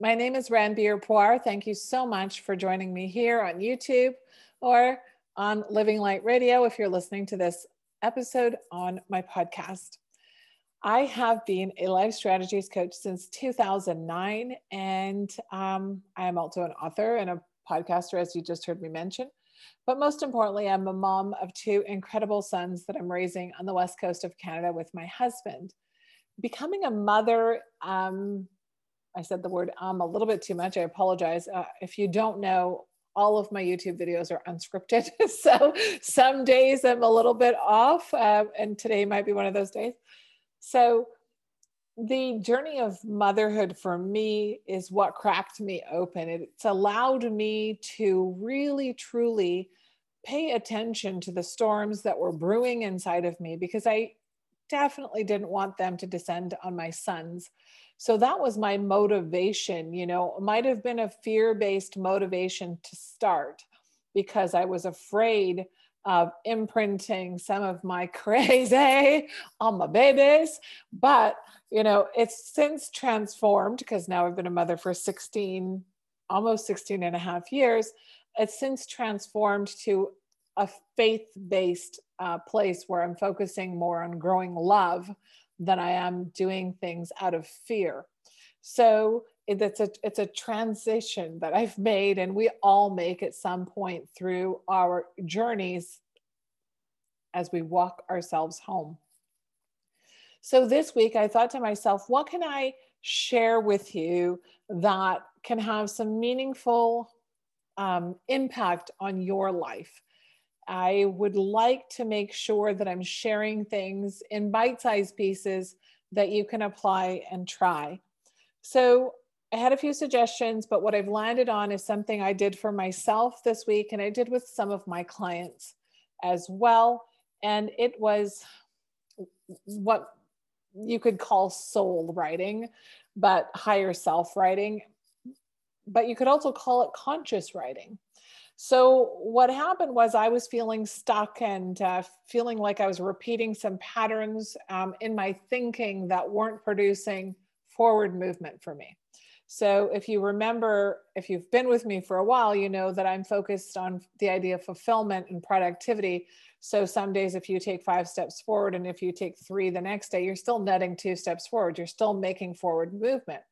My name is Ranbir Puar. Thank you so much for joining me here on YouTube or on Living Light Radio if you're listening to this episode on my podcast. I have been a life strategies coach since 2009, and um, I am also an author and a podcaster, as you just heard me mention. But most importantly, I'm a mom of two incredible sons that I'm raising on the west coast of Canada with my husband. Becoming a mother um, I said the word um a little bit too much. I apologize. Uh, if you don't know, all of my YouTube videos are unscripted. so some days I'm a little bit off, uh, and today might be one of those days. So the journey of motherhood for me is what cracked me open. It's allowed me to really, truly pay attention to the storms that were brewing inside of me because I definitely didn't want them to descend on my sons. So that was my motivation, you know, might have been a fear based motivation to start because I was afraid of imprinting some of my crazy on my babies. But, you know, it's since transformed because now I've been a mother for 16, almost 16 and a half years. It's since transformed to a faith based uh, place where I'm focusing more on growing love than I am doing things out of fear. So it's a it's a transition that I've made, and we all make at some point through our journeys as we walk ourselves home. So this week, I thought to myself, what can I share with you that can have some meaningful um, impact on your life? I would like to make sure that I'm sharing things in bite sized pieces that you can apply and try. So, I had a few suggestions, but what I've landed on is something I did for myself this week and I did with some of my clients as well. And it was what you could call soul writing, but higher self writing. But you could also call it conscious writing. So, what happened was I was feeling stuck and uh, feeling like I was repeating some patterns um, in my thinking that weren't producing forward movement for me. So, if you remember, if you've been with me for a while, you know that I'm focused on the idea of fulfillment and productivity. So, some days, if you take five steps forward and if you take three the next day, you're still netting two steps forward. You're still making forward movement.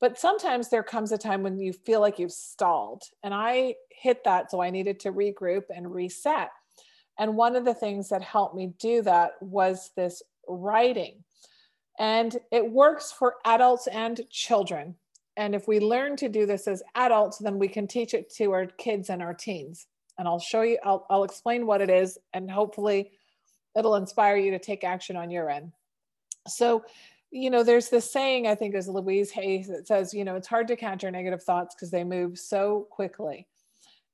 But sometimes there comes a time when you feel like you've stalled. And I hit that. So I needed to regroup and reset. And one of the things that helped me do that was this writing. And it works for adults and children. And if we learn to do this as adults, then we can teach it to our kids and our teens. And I'll show you, I'll, I'll explain what it is, and hopefully it'll inspire you to take action on your end. So, you know, there's this saying, I think is Louise Hayes that says, you know, it's hard to counter negative thoughts because they move so quickly.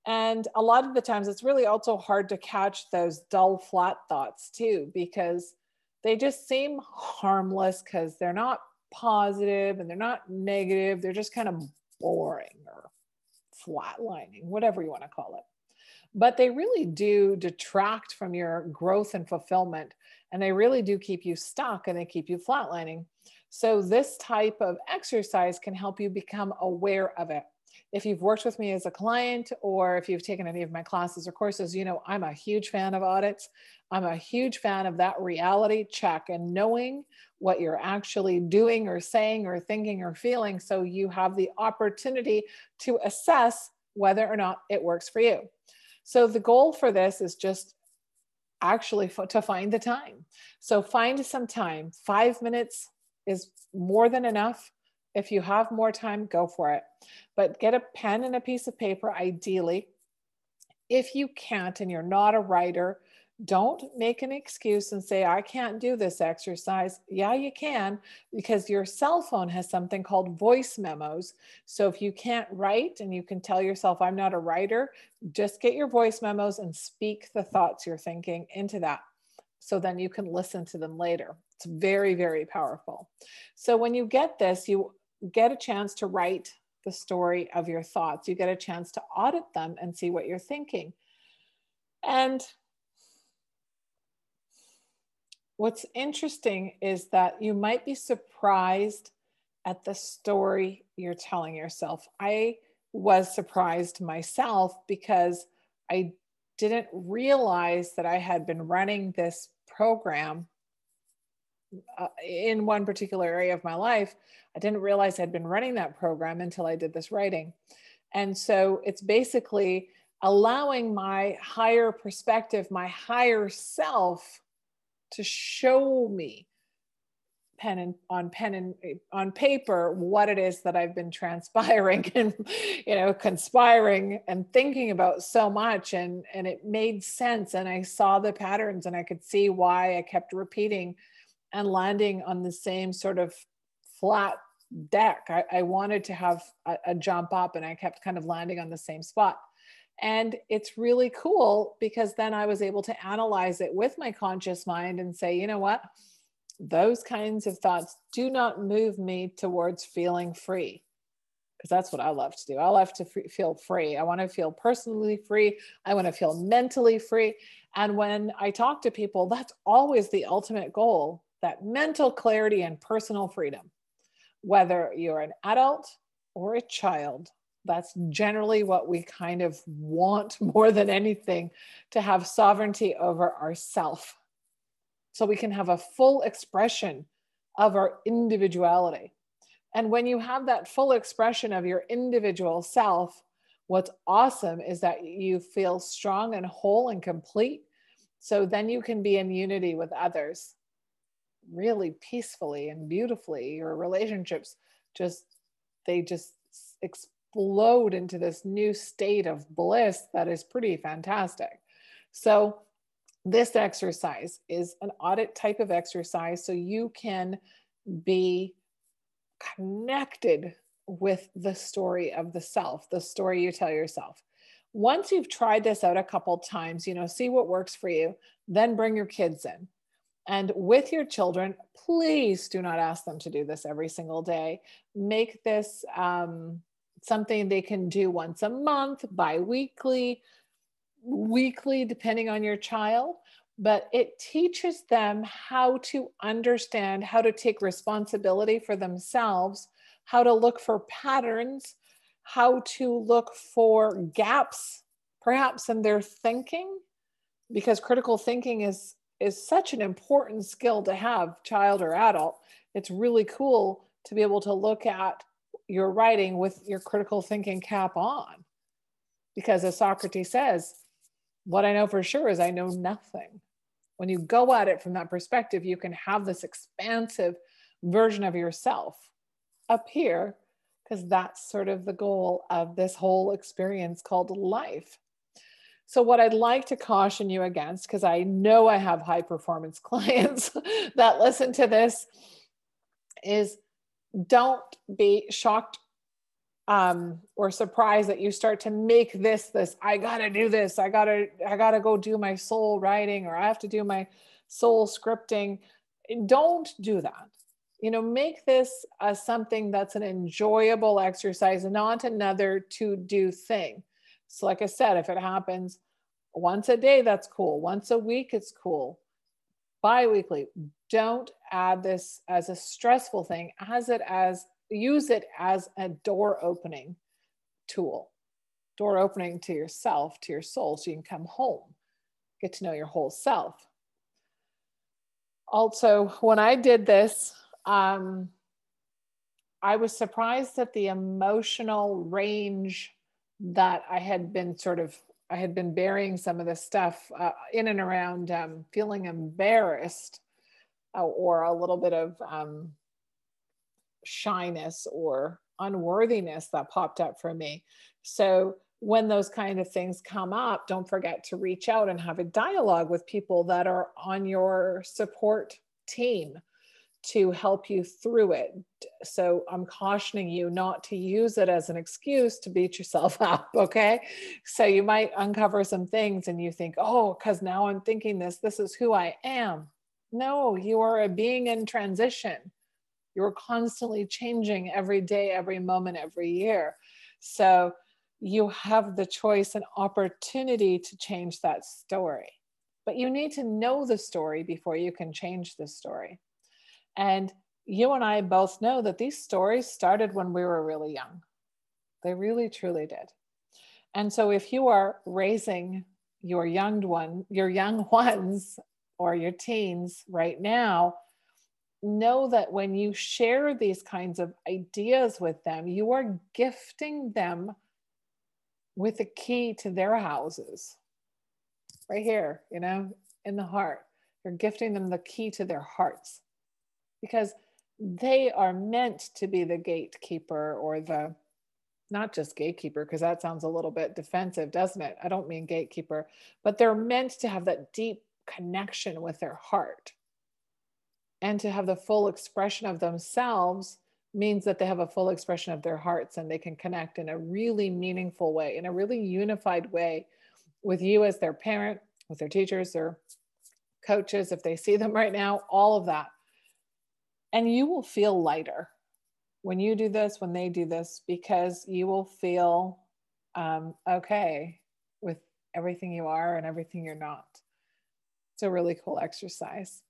And a lot of the times it's really also hard to catch those dull, flat thoughts too, because they just seem harmless because they're not positive and they're not negative. They're just kind of boring or flatlining, whatever you want to call it. But they really do detract from your growth and fulfillment and they really do keep you stuck and they keep you flatlining. So, this type of exercise can help you become aware of it. If you've worked with me as a client or if you've taken any of my classes or courses, you know I'm a huge fan of audits. I'm a huge fan of that reality check and knowing what you're actually doing or saying or thinking or feeling so you have the opportunity to assess whether or not it works for you. So, the goal for this is just actually f- to find the time. So find some time. Five minutes is more than enough. If you have more time, go for it. But get a pen and a piece of paper, ideally. If you can't and you're not a writer, don't make an excuse and say, I can't do this exercise. Yeah, you can, because your cell phone has something called voice memos. So if you can't write and you can tell yourself, I'm not a writer, just get your voice memos and speak the thoughts you're thinking into that. So then you can listen to them later. It's very, very powerful. So when you get this, you get a chance to write the story of your thoughts. You get a chance to audit them and see what you're thinking. And what's interesting is that you might be surprised at the story you're telling yourself. I was surprised myself because I didn't realize that I had been running this program uh, in one particular area of my life. I didn't realize I'd been running that program until I did this writing. And so it's basically allowing my higher perspective, my higher self to show me pen and on pen and on paper what it is that I've been transpiring and you know conspiring and thinking about so much and and it made sense and I saw the patterns and I could see why I kept repeating and landing on the same sort of flat deck. I, I wanted to have a, a jump up and I kept kind of landing on the same spot. And it's really cool because then I was able to analyze it with my conscious mind and say, you know what? Those kinds of thoughts do not move me towards feeling free. Because that's what I love to do. I love to feel free. I want to feel personally free. I want to feel mentally free. And when I talk to people, that's always the ultimate goal that mental clarity and personal freedom. Whether you're an adult or a child, that's generally what we kind of want more than anything to have sovereignty over ourself. So we can have a full expression of our individuality. And when you have that full expression of your individual self what's awesome is that you feel strong and whole and complete. So then you can be in unity with others really peacefully and beautifully. Your relationships just they just explode into this new state of bliss that is pretty fantastic. So, this exercise is an audit type of exercise so you can be connected with the story of the self, the story you tell yourself. Once you've tried this out a couple times, you know, see what works for you, then bring your kids in. And with your children, please do not ask them to do this every single day. Make this um, something they can do once a month, bi-weekly, weekly, depending on your child. But it teaches them how to understand, how to take responsibility for themselves, how to look for patterns, how to look for gaps, perhaps in their thinking, because critical thinking is is such an important skill to have, child or adult. It's really cool to be able to look at your writing with your critical thinking cap on. Because as Socrates says, what I know for sure is I know nothing. When you go at it from that perspective, you can have this expansive version of yourself appear, because that's sort of the goal of this whole experience called life. So, what I'd like to caution you against, because I know I have high performance clients that listen to this, is don't be shocked um, or surprised that you start to make this this i gotta do this i gotta i gotta go do my soul writing or i have to do my soul scripting. Don't do that. You know make this uh, something that's an enjoyable exercise not another to do thing. So like i said if it happens once a day that's cool. Once a week it's cool bi-weekly. Don't add this as a stressful thing. As it as use it as a door opening tool. Door opening to yourself to your soul so you can come home get to know your whole self. Also when i did this um, i was surprised at the emotional range that i had been sort of I had been burying some of this stuff uh, in and around um, feeling embarrassed uh, or a little bit of um, shyness or unworthiness that popped up for me. So when those kind of things come up, don't forget to reach out and have a dialogue with people that are on your support team to help you through it. So I'm cautioning you not to use it as an excuse to beat yourself up. Okay. So you might uncover some things and you think, oh, because now I'm thinking this, this is who I am. No, you are a being in transition. You're constantly changing every day, every moment, every year. So you have the choice and opportunity to change that story. But you need to know the story before you can change the story. And you and I both know that these stories started when we were really young. They really, truly did. And so if you are raising your young one, your young ones or your teens right now, know that when you share these kinds of ideas with them, you are gifting them with a key to their houses right here, you know, in the heart. You're gifting them the key to their hearts because they are meant to be the gatekeeper or the not just gatekeeper because that sounds a little bit defensive doesn't it i don't mean gatekeeper but they're meant to have that deep connection with their heart and to have the full expression of themselves means that they have a full expression of their hearts and they can connect in a really meaningful way, in a really unified way with you as their parent, with their teachers, their coaches, if they see them right now, all of that. And you will feel lighter when you do this, when they do this, because you will feel um, okay with everything you are and everything you're not. It's a really cool exercise.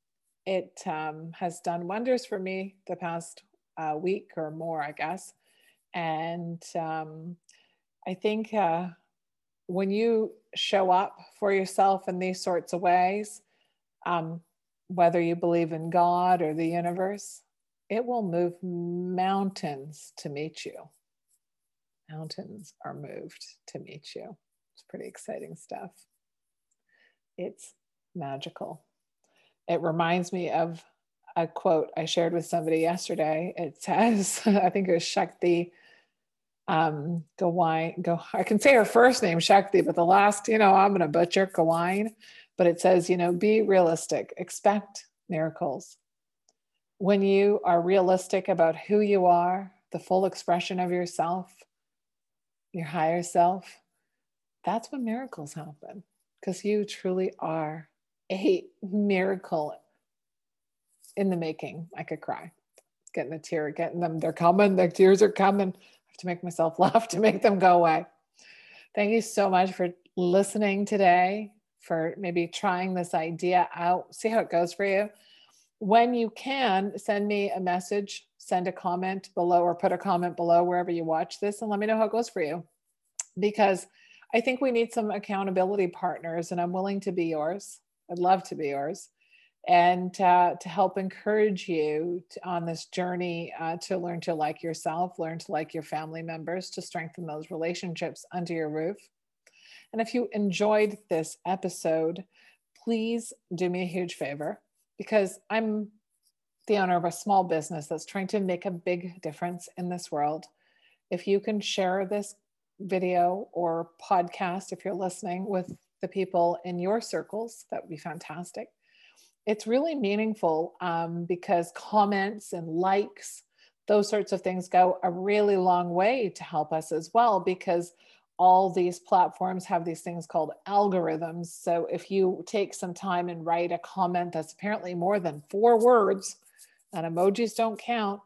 It um, has done wonders for me the past a week or more, I guess. And um, I think uh, when you show up for yourself in these sorts of ways, um, whether you believe in God or the universe, it will move mountains to meet you. Mountains are moved to meet you. It's pretty exciting stuff. It's magical. It reminds me of a quote I shared with somebody yesterday. It says, I think it was Shakti um, Gawain. Go, I can say her first name, Shakti, but the last, you know, I'm going to butcher Gawain. But it says, you know, be realistic, expect miracles. When you are realistic about who you are, the full expression of yourself, your higher self, that's when miracles happen because you truly are a miracle in the making. I could cry, getting a tear, getting them. They're coming. The tears are coming. I have to make myself laugh to make them go away. Thank you so much for listening today, for maybe trying this idea out. See how it goes for you. When you can, send me a message, send a comment below, or put a comment below wherever you watch this, and let me know how it goes for you. Because I think we need some accountability partners, and I'm willing to be yours. I'd love to be yours and uh, to help encourage you to, on this journey uh, to learn to like yourself, learn to like your family members, to strengthen those relationships under your roof. And if you enjoyed this episode, please do me a huge favor because I'm the owner of a small business that's trying to make a big difference in this world. If you can share this video or podcast, if you're listening with the people in your circles, that would be fantastic it's really meaningful um, because comments and likes, those sorts of things go a really long way to help us as well because all these platforms have these things called algorithms. So if you take some time and write a comment that's apparently more than four words, and emojis don't count,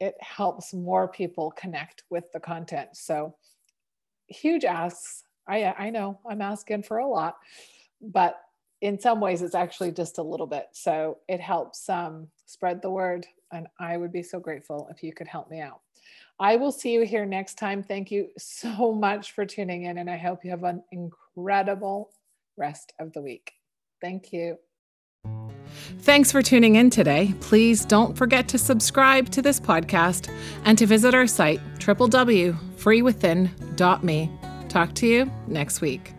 it helps more people connect with the content. So huge asks. I I know I'm asking for a lot, but in some ways it's actually just a little bit so it helps um, spread the word and i would be so grateful if you could help me out i will see you here next time thank you so much for tuning in and i hope you have an incredible rest of the week thank you Thanks for tuning in today. Please don't forget to subscribe to this podcast and to visit our site, www.freewithin.me. Talk to you next week.